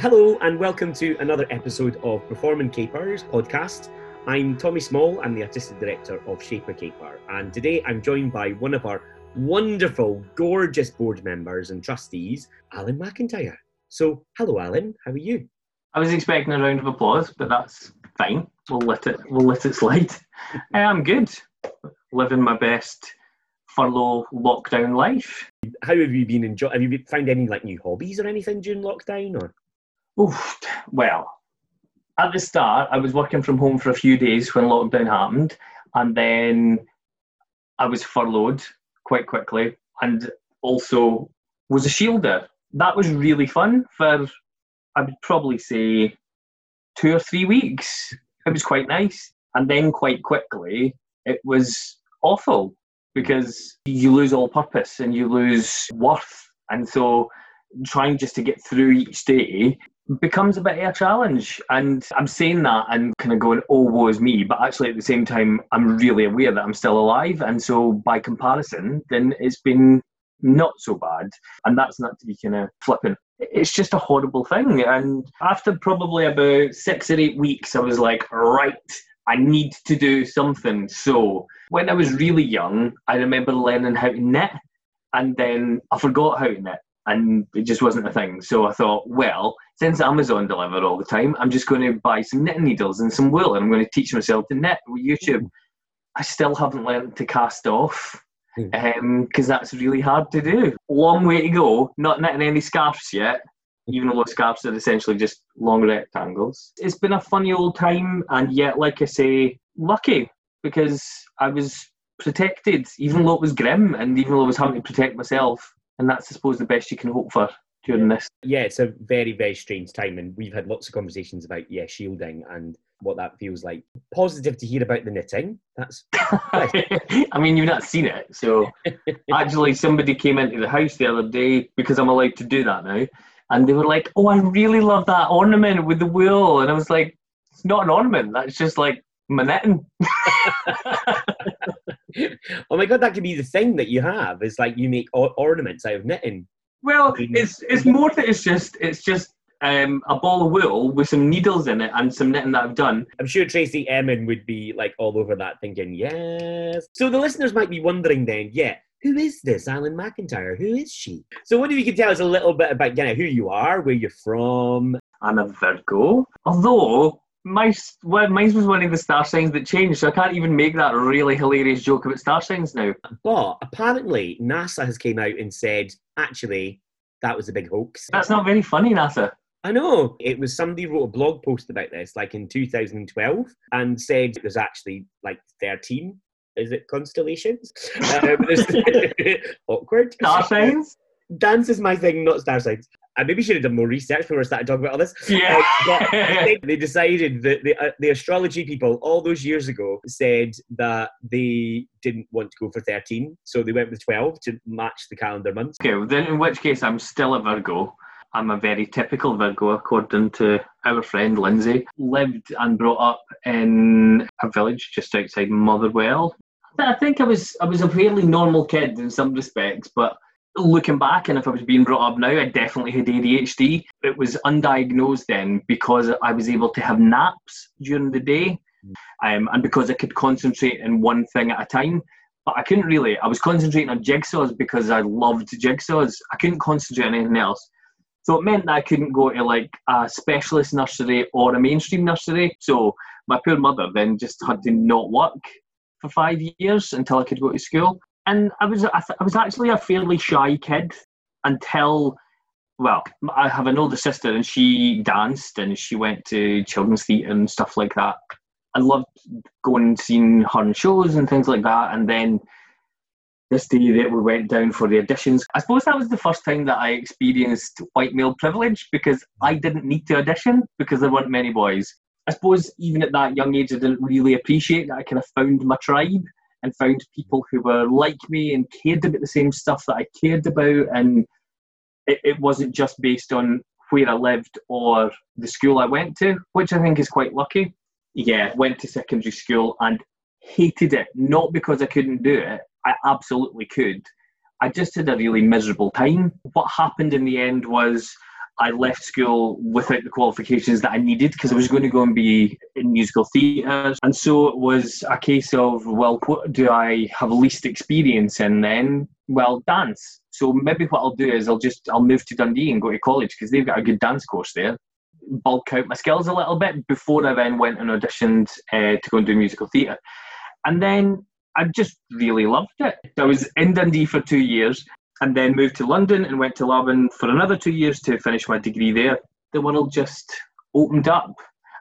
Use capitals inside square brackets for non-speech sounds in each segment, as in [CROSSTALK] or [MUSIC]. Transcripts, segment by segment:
Hello, and welcome to another episode of Performing Capers podcast. I'm Tommy Small, I'm the Artistic Director of Shaper Caper, and today I'm joined by one of our wonderful, gorgeous board members and trustees, Alan McIntyre. So, hello, Alan, how are you? I was expecting a round of applause, but that's fine. We'll let it. We'll let it slide. [LAUGHS] I'm good. Living my best furlough lockdown life. How have you been enjoying? Have you found any like new hobbies or anything during lockdown? Or Oof. Well, at the start, I was working from home for a few days when lockdown happened, and then I was furloughed quite quickly, and also was a shielder. That was really fun for, I would probably say, two or three weeks. It was quite nice, and then quite quickly, it was awful because you lose all purpose and you lose worth, and so trying just to get through each day becomes a bit of a challenge. And I'm saying that and kind of going, oh, woe is me. But actually, at the same time, I'm really aware that I'm still alive. And so, by comparison, then it's been not so bad. And that's not to be kind of flippant. It's just a horrible thing. And after probably about six or eight weeks, I was like, right, I need to do something. So, when I was really young, I remember learning how to knit. And then I forgot how to knit and it just wasn't a thing. So I thought, well, since Amazon deliver all the time, I'm just going to buy some knitting needles and some wool, and I'm going to teach myself to knit with YouTube. Mm. I still haven't learned to cast off because mm. um, that's really hard to do. Long way to go. Not knitting any scarves yet, even though scarves are essentially just long rectangles. It's been a funny old time, and yet, like I say, lucky because I was protected, even though it was grim, and even though I was having to protect myself and that's I suppose the best you can hope for during this. Yeah, it's a very very strange time, and we've had lots of conversations about yeah shielding and what that feels like. Positive to hear about the knitting. That's. [LAUGHS] [LAUGHS] I mean, you've not seen it, so [LAUGHS] actually, somebody came into the house the other day because I'm allowed to do that now, and they were like, "Oh, I really love that ornament with the wool," and I was like, "It's not an ornament. That's just like my knitting." [LAUGHS] oh my god, that could be the thing that you have. Is like you make ornaments out of knitting. Well, it's it's more that it's just it's just um, a ball of wool with some needles in it and some knitting that I've done. I'm sure Tracey Emin would be like all over that, thinking yes. So the listeners might be wondering then, yeah. Who is this Alan McIntyre? Who is she? So, what if you could tell us a little bit about you know, who you are, where you're from? I'm a Virgo. Although my well, mine was one of the star signs that changed, so I can't even make that really hilarious joke about star signs now. But apparently, NASA has came out and said, actually, that was a big hoax. That's not very funny, NASA. I know. It was somebody wrote a blog post about this, like in 2012, and said there's actually like 13. Is it constellations? [LAUGHS] um, [LAUGHS] [LAUGHS] awkward. Star signs. Dance is my thing, not star signs. I maybe should have done more research before I started talking about all this. Yeah. Uh, they, decided that the, uh, the astrology people all those years ago said that they didn't want to go for 13, so they went with 12 to match the calendar months. Okay, well then in which case I'm still a Virgo. I'm a very typical Virgo, according to our friend Lindsay. Lived and brought up in a village just outside Motherwell. I think I was I was a fairly normal kid in some respects, but looking back, and if I was being brought up now, I definitely had ADHD. It was undiagnosed then because I was able to have naps during the day, um, and because I could concentrate in one thing at a time. But I couldn't really. I was concentrating on jigsaws because I loved jigsaws. I couldn't concentrate on anything else. So it meant that I couldn't go to like a specialist nursery or a mainstream nursery. So my poor mother then just had to not work for five years until I could go to school and I was I, th- I was actually a fairly shy kid until well, I have an older sister and she danced and she went to children's theatre and stuff like that. I loved going and seeing her in shows and things like that. And then this day that we went down for the auditions, I suppose that was the first time that I experienced white male privilege because I didn't need to audition because there weren't many boys. I suppose even at that young age, I didn't really appreciate that I kind of found my tribe and found people who were like me and cared about the same stuff that I cared about. And it, it wasn't just based on where I lived or the school I went to, which I think is quite lucky. Yeah, went to secondary school and hated it, not because I couldn't do it, I absolutely could. I just had a really miserable time. What happened in the end was I left school without the qualifications that I needed because I was going to go and be in musical theatre. And so it was a case of, well, what do I have least experience in then? Well, dance. So maybe what I'll do is I'll just I'll move to Dundee and go to college because they've got a good dance course there. Bulk out my skills a little bit before I then went and auditioned uh, to go and do musical theatre. And then I just really loved it. I was in Dundee for two years and then moved to London and went to Laban for another two years to finish my degree there. The world just opened up.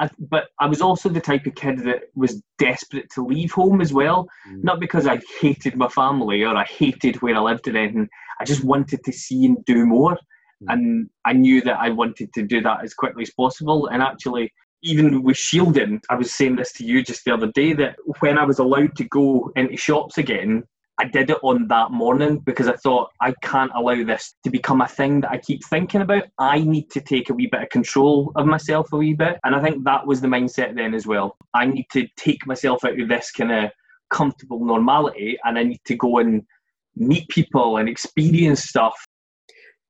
I, but I was also the type of kid that was desperate to leave home as well. Mm. Not because I hated my family or I hated where I lived or anything. I just wanted to see and do more. Mm. And I knew that I wanted to do that as quickly as possible. And actually, even with shielding, I was saying this to you just the other day that when I was allowed to go into shops again, I did it on that morning because I thought I can't allow this to become a thing that I keep thinking about. I need to take a wee bit of control of myself a wee bit. And I think that was the mindset then as well. I need to take myself out of this kind of comfortable normality and I need to go and meet people and experience stuff.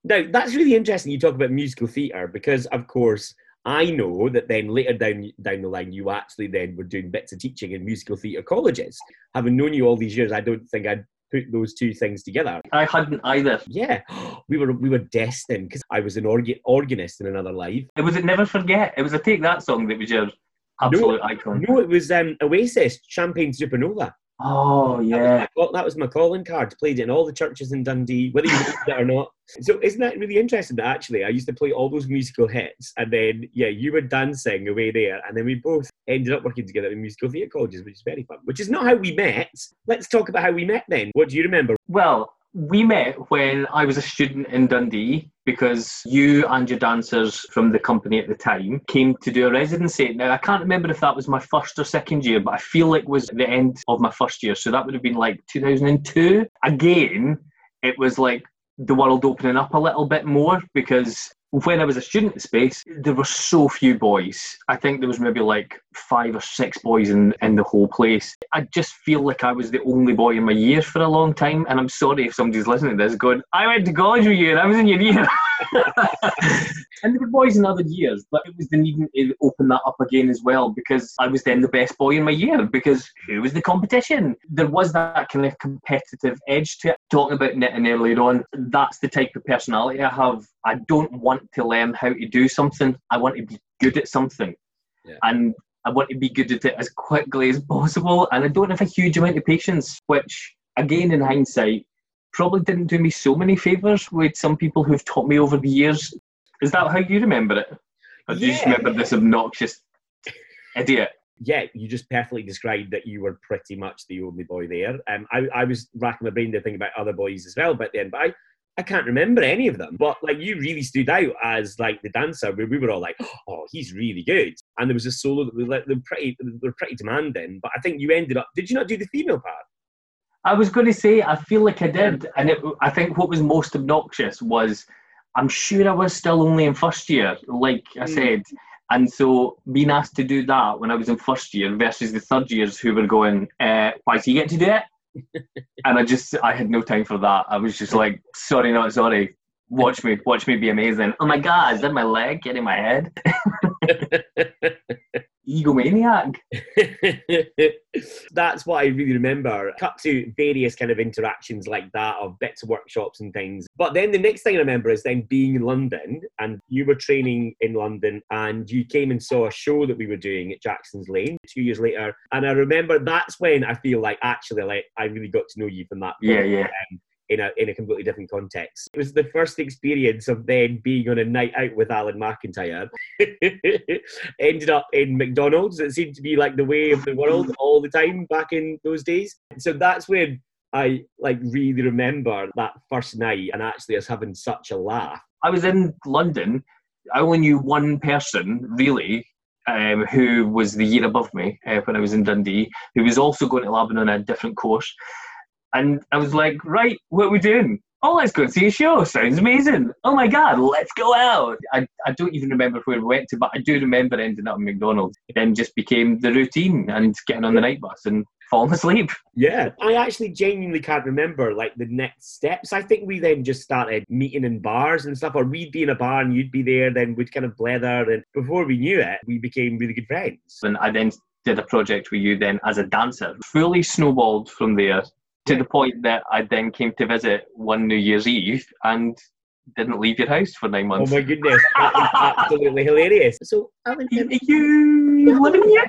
Now, that's really interesting you talk about musical theatre because, of course, I know that then later down down the line, you actually then were doing bits of teaching in musical theatre colleges. Having known you all these years, I don't think I'd put those two things together. I hadn't either. Yeah, [GASPS] we were we were destined because I was an organ, organist in another life. It was a Never Forget. It was a Take That song that was your absolute no, icon. No, it was um, Oasis, Champagne Supernova. Oh yeah, that was, my, that was my calling card. Played in all the churches in Dundee, whether you knew it or not. So isn't that really interesting? That actually, I used to play all those musical hits, and then yeah, you were dancing away there, and then we both ended up working together in musical theatre colleges, which is very fun. Which is not how we met. Let's talk about how we met then. What do you remember? Well, we met when I was a student in Dundee because you and your dancers from the company at the time came to do a residency. Now, I can't remember if that was my first or second year, but I feel like it was the end of my first year. So that would have been like 2002. Again, it was like the world opening up a little bit more because when I was a student in space, there were so few boys. I think there was maybe like five or six boys in, in the whole place. I just feel like I was the only boy in my year for a long time. And I'm sorry if somebody's listening to this going, I went to college with you and I was in your year. [LAUGHS] and there were boys in other years, but it was the needing to open that up again as well because I was then the best boy in my year because who was the competition? There was that kind of competitive edge to it. Talking about knitting earlier on, that's the type of personality I have. I don't want to learn how to do something. I want to be good at something. Yeah. And I want to be good at it as quickly as possible. And I don't have a huge amount of patience, which, again, in hindsight, probably didn't do me so many favours with some people who've taught me over the years. Is that how you remember it? Or do yeah. you just remember this obnoxious idiot? Yeah, you just perfectly described that you were pretty much the only boy there. Um, I, I was racking my brain to think about other boys as well, but then, but I, I can't remember any of them. But like you really stood out as like the dancer where we were all like, oh, he's really good. And there was a solo that was like they were pretty they were pretty demanding. But I think you ended up did you not do the female part? I was going to say, I feel like I did. And it, I think what was most obnoxious was I'm sure I was still only in first year, like I mm. said. And so being asked to do that when I was in first year versus the third years who were going, uh, why do you get to do it? And I just, I had no time for that. I was just like, sorry, not sorry. Watch me, watch me be amazing. Oh my God, is that my leg getting my head? [LAUGHS] egomaniac. [LAUGHS] That's what I really remember. Cut to various kind of interactions like that of bits of workshops and things. But then the next thing I remember is then being in London and you were training in London and you came and saw a show that we were doing at Jackson's Lane two years later. And I remember that's when I feel like actually like I really got to know you from that. Point. Yeah, yeah. Um, in a in a completely different context. It was the first experience of then being on a night out with Alan McIntyre. [LAUGHS] Ended up in McDonald's. It seemed to be like the way of the world all the time back in those days. So that's when I like really remember that first night and actually us having such a laugh. I was in London. I only knew one person really um, who was the year above me uh, when I was in Dundee, who was also going to Laban on a different course. And I was like, right, what are we doing? Oh, let's go and see a show. Sounds amazing. Oh my God, let's go out. I, I don't even remember where we went to, but I do remember ending up in McDonald's. It then just became the routine and getting on the night bus and falling asleep. Yeah, I actually genuinely can't remember like the next steps. I think we then just started meeting in bars and stuff, or we'd be in a bar and you'd be there, then we'd kind of blether, and before we knew it, we became really good friends. And I then did a project with you then as a dancer, fully snowballed from there to the point that I then came to visit one New Year's Eve and didn't leave your house for nine oh months. Oh my goodness, that is absolutely hilarious. So, Alan, you, you living here?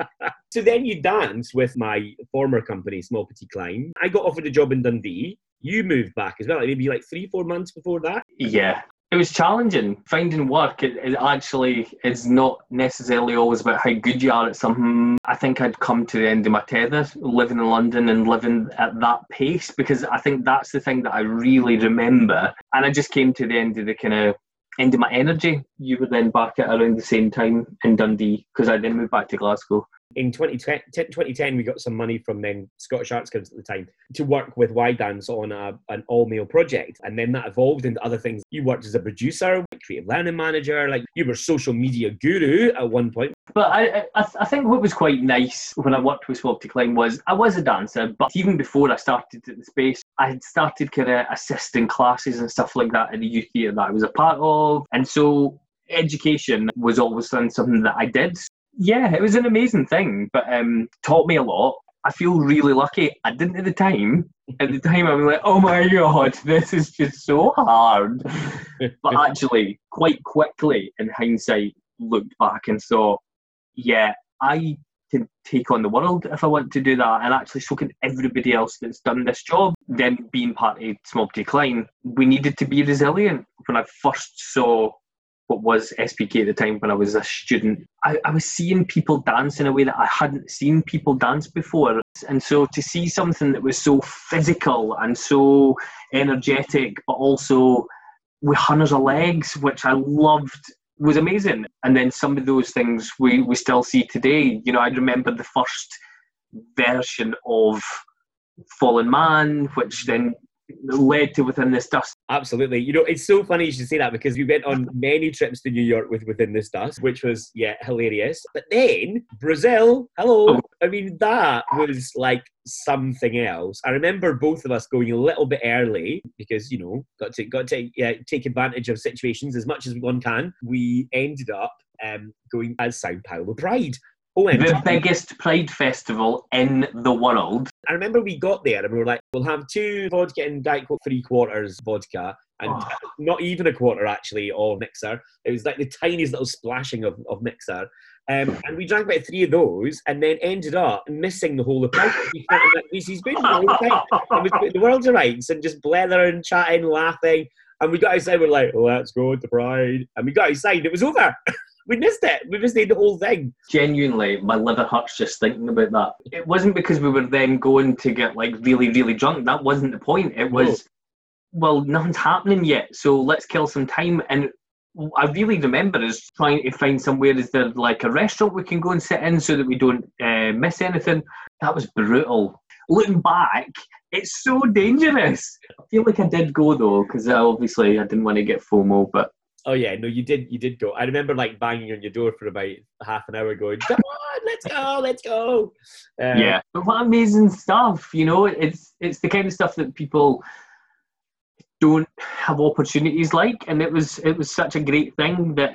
[LAUGHS] so then you danced with my former company, Smallpetitklein. I got offered a job in Dundee. You moved back as well, like maybe like three, four months before that. Yeah. It was challenging. Finding work, it, it actually is not necessarily always about how good you are at something. I think I'd come to the end of my tether living in London and living at that pace because I think that's the thing that I really remember. And I just came to the end of the kind of end of my energy. You were then back at around the same time in Dundee because I then moved back to Glasgow. In 2010, 2010, we got some money from then Scottish Arts Council at the time to work with YDance on a, an all male project. And then that evolved into other things. You worked as a producer, creative learning manager, like you were social media guru at one point. But I, I, I think what was quite nice when I worked with Swap to Climb was I was a dancer, but even before I started at the space, I had started kind of assisting classes and stuff like that in the youth theatre that I was a part of. And so education was always something that I did. Yeah, it was an amazing thing, but um, taught me a lot. I feel really lucky. I didn't at the time. At the time, I was like, oh my god, [LAUGHS] this is just so hard. [LAUGHS] But actually, quite quickly, in hindsight, looked back and saw, yeah, I can take on the world if I want to do that. And actually, so can everybody else that's done this job. Then, being part of Small Decline, we needed to be resilient. When I first saw what was SPK at the time when I was a student, I, I was seeing people dance in a way that I hadn't seen people dance before. And so to see something that was so physical and so energetic, but also with hundreds of legs, which I loved, was amazing. And then some of those things we, we still see today. You know, I remember the first version of Fallen Man, which then led to Within This Dust. Absolutely. You know, it's so funny you should say that because we went on many trips to New York with Within This Dust, which was, yeah, hilarious. But then Brazil, hello. Oh. I mean, that was like something else. I remember both of us going a little bit early because, you know, got to got to yeah, take advantage of situations as much as one can. We ended up um, going as Sao Paulo Pride. The biggest Pride festival in the world. I remember we got there and we were like, we'll have two vodka and Diet Coke three quarters vodka and Oh. not even a quarter actually of mixer. It was like the tiniest little splashing of, of mixer. Um, and we drank about three of those and then ended up missing the whole of Pride. We felt in that Reese's Spoon the whole time. And we put the world's rights and just blethering, chatting, laughing. And we got outside, we're like, let's go to Pride. And we got outside, it was over. [LAUGHS] we missed it. We missed the whole thing. Genuinely, my liver hurts just thinking about that. It wasn't because we were then going to get like really, really drunk. That wasn't the point. It was, well, nothing's happening yet, so let's kill some time. And I really remember us trying to find somewhere. Is there like a restaurant we can go and sit in so that we don't uh, miss anything? That was brutal. Looking back, it's so dangerous. I feel like I did go though, because obviously I didn't want to get FOMO, but Oh yeah, no, you did. You did go. I remember like banging on your door for about half an hour, going, "Come on, let's go, let's go." Um, yeah but what amazing stuff you know it's it's the kind of stuff that people don't have opportunities like and it was it was such a great thing that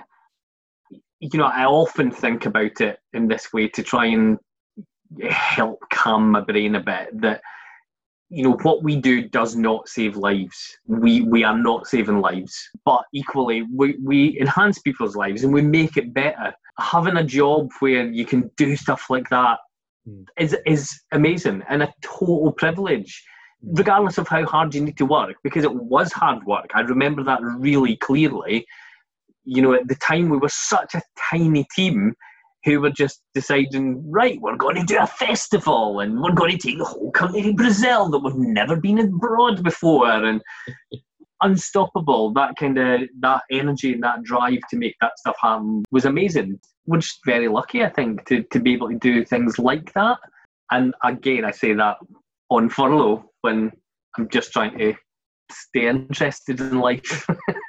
you know i often think about it in this way to try and help calm my brain a bit that you know what we do does not save lives. We we are not saving lives. But equally we we enhance people's lives and we make it better. Having a job where you can do stuff like that Hmm. is is amazing and a total privilege regardless of how hard you need to work because it was hard work. I remember that really clearly. You know at the time we were such a tiny team who were just deciding right we're going to do a festival and we're going to take the whole country to brazil that we've never been abroad before and [LAUGHS] unstoppable. That kind of that energy and that drive to make that stuff happen was amazing. We're just very lucky i think to, to be able to do things like that. And again i say that on furlough when i'm just trying to stay interested in life [LAUGHS]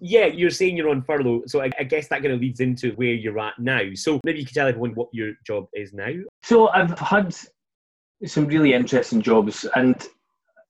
yeah, you're saying you're on furlough, so I, I guess that kind of leads into where you're at now. So maybe you could tell everyone what your job is now. So I've had some really interesting jobs, and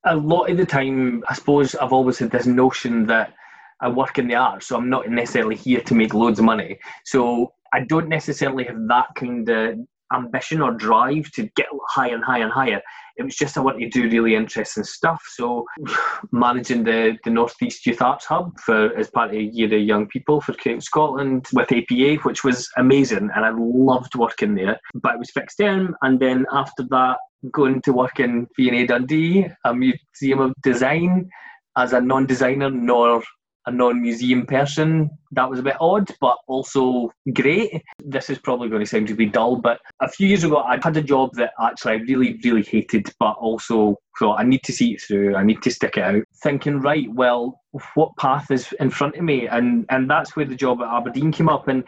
a lot of the time, I suppose I've always had this notion that I work in the arts, so I'm not necessarily here to make loads of money. So I don't necessarily have that kind of ambition or drive to get higher and higher and higher. It was just I wanted to do really interesting stuff. So [SIGHS] managing the, the Northeast Youth Arts Hub for as part of year of young people for Creative Scotland with APA, which was amazing and I loved working there. But it was fixed term and then after that going to work in V&A Dundee, a museum of design as a non-designer nor a non-museum person. That was a bit odd, but also great. This is probably going to sound to be dull, but a few years ago I had a job that actually I really, really hated, but also thought I need to see it through. I need to stick it out. Thinking, right, well, what path is in front of me? And and that's where the job at Aberdeen came up. And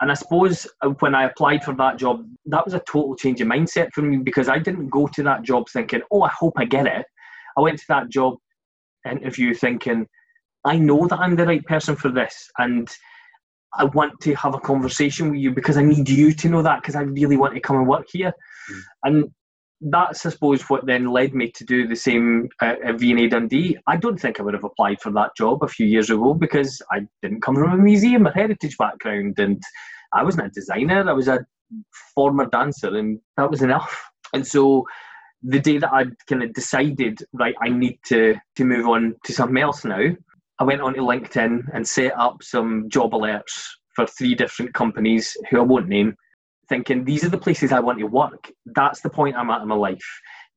and I suppose when I applied for that job, that was a total change of mindset for me because I didn't go to that job thinking, oh, I hope I get it. I went to that job interview thinking, I know that I'm the right person for this, and I want to have a conversation with you because I need you to know that because I really want to come and work here. Mm. And that's, I suppose, what then led me to do the same at, at V&A Dundee. I don't think I would have applied for that job a few years ago because I didn't come from a museum or heritage background and I wasn't a designer. I was a former dancer, and that was enough. And so the day that I kind of decided, right, I need to to move on to something else now, I went onto LinkedIn and set up some job alerts for three different companies who I won't name, thinking these are the places I want to work. That's the point I'm at in my life.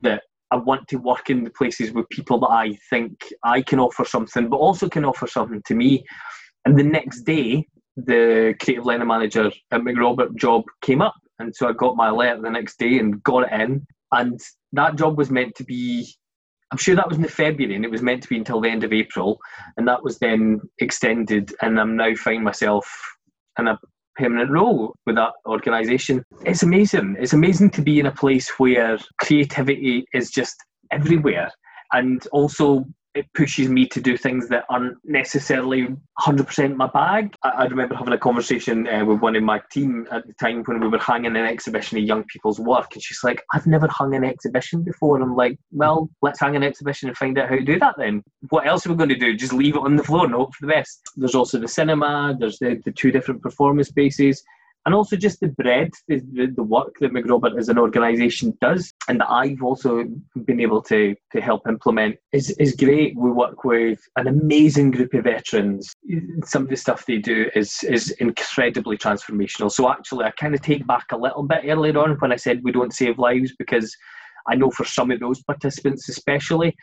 That I want to work in the places with people that I think I can offer something, but also can offer something to me. And the next day, the creative learning manager at Macrobert job came up. And so I got my alert the next day and got it in. And that job was meant to be I'm sure that was in February and it was meant to be until the end of April, and that was then extended, and I'm now finding myself in a permanent role with that organisation. It's amazing. It's amazing to be in a place where creativity is just everywhere, and also it pushes me to do things that aren't necessarily 100% my bag. I, I remember having a conversation uh, with one of my team at the time when we were hanging an exhibition of young people's work, and she's like, I've never hung an exhibition before. And I'm like, well, let's hang an exhibition and find out how to do that then. What else are we going to do? Just leave it on the floor and hope for the best. There's also the cinema, there's the, the two different performance spaces and also just the breadth, the, the, the work that Macrobert as an organisation does, and that I've also been able to to help implement is is great. We work with an amazing group of veterans. Some of the stuff they do is is incredibly transformational. So actually, I kind of take back a little bit earlier on when I said we don't save lives because I know for some of those participants, especially,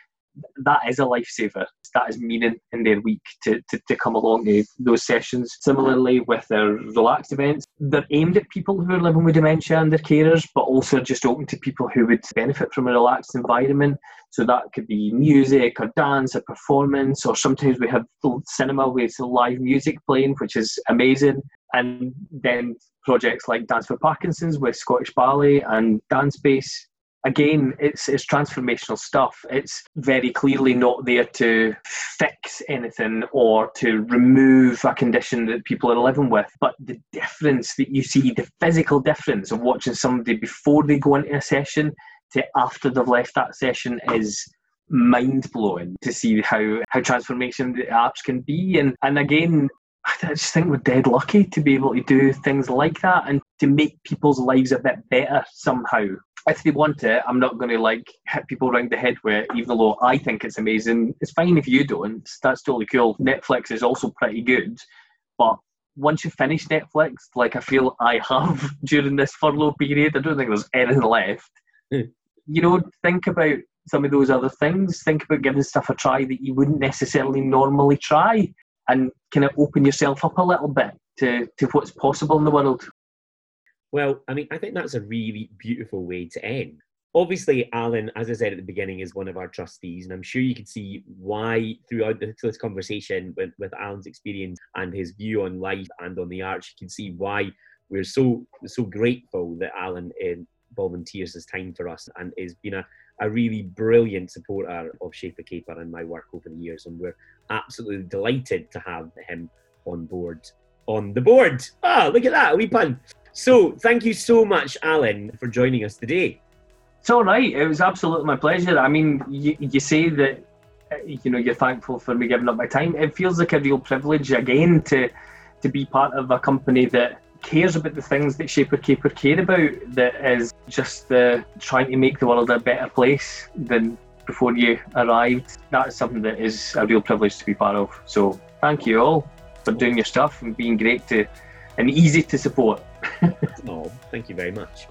that is a lifesaver. That is meaning in their week to, to, to come along to those sessions. Similarly, with their relaxed events, they're aimed at people who are living with dementia and their carers, but also just open to people who would benefit from a relaxed environment. So that could be music or dance or performance, or sometimes we have cinema with live music playing, which is amazing. And then projects like Dance for Parkinson's with Scottish Ballet and Dance Base again, it's it's transformational stuff. It's very clearly not there to fix anything or to remove a condition that people are living with. But the difference that you see, the physical difference of watching somebody before they go into a session to after they've left that session is mind blowing to see how how transformation the apps can be. And and again, I just think we're dead lucky to be able to do things like that and to make people's lives a bit better somehow if they want it, I'm not going to like hit people around the head with it, even though I think it's amazing. It's fine if you don't. That's totally cool. Netflix is also pretty good, but once you finish Netflix, like I feel I have [LAUGHS] during this furlough period, I don't think there's anything left. Mm. You know, think about some of those other things. Think about giving stuff a try that you wouldn't necessarily normally try, and kind of open yourself up a little bit to, to what's possible in the world. Well, I mean, I think that's a really beautiful way to end. Obviously, Alan, as I said at the beginning, is one of our trustees, and I'm sure you can see why throughout this conversation with, with Alan's experience and his view on life and on the arts, you can see why we're so so grateful that Alan uh, volunteers his time for us and has been a, a really brilliant supporter of Shaper Caper and my work over the years, and we're absolutely delighted to have him on board. On the board! Ah, look at that, a wee pun. So, thank you so much, Alan, for joining us today. It's all right. It was absolutely my pleasure. I mean, you, you say that you know you're thankful for me giving up my time. It feels like a real privilege again to to be part of a company that cares about the things that Shaper Caper care about. That is just uh, trying to make the world a better place than before you arrived. That's something that is a real privilege to be part of. So thank you all for doing your stuff and being great to and easy to support. [LAUGHS] oh, thank you very much.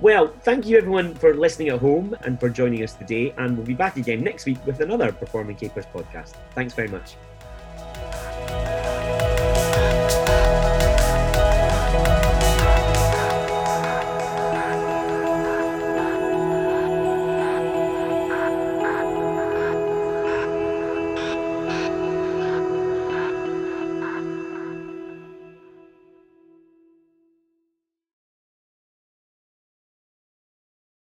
Well, thank you everyone for listening at home and for joining us today. And we'll be back again next week with another Performing Capers podcast. Thanks very much.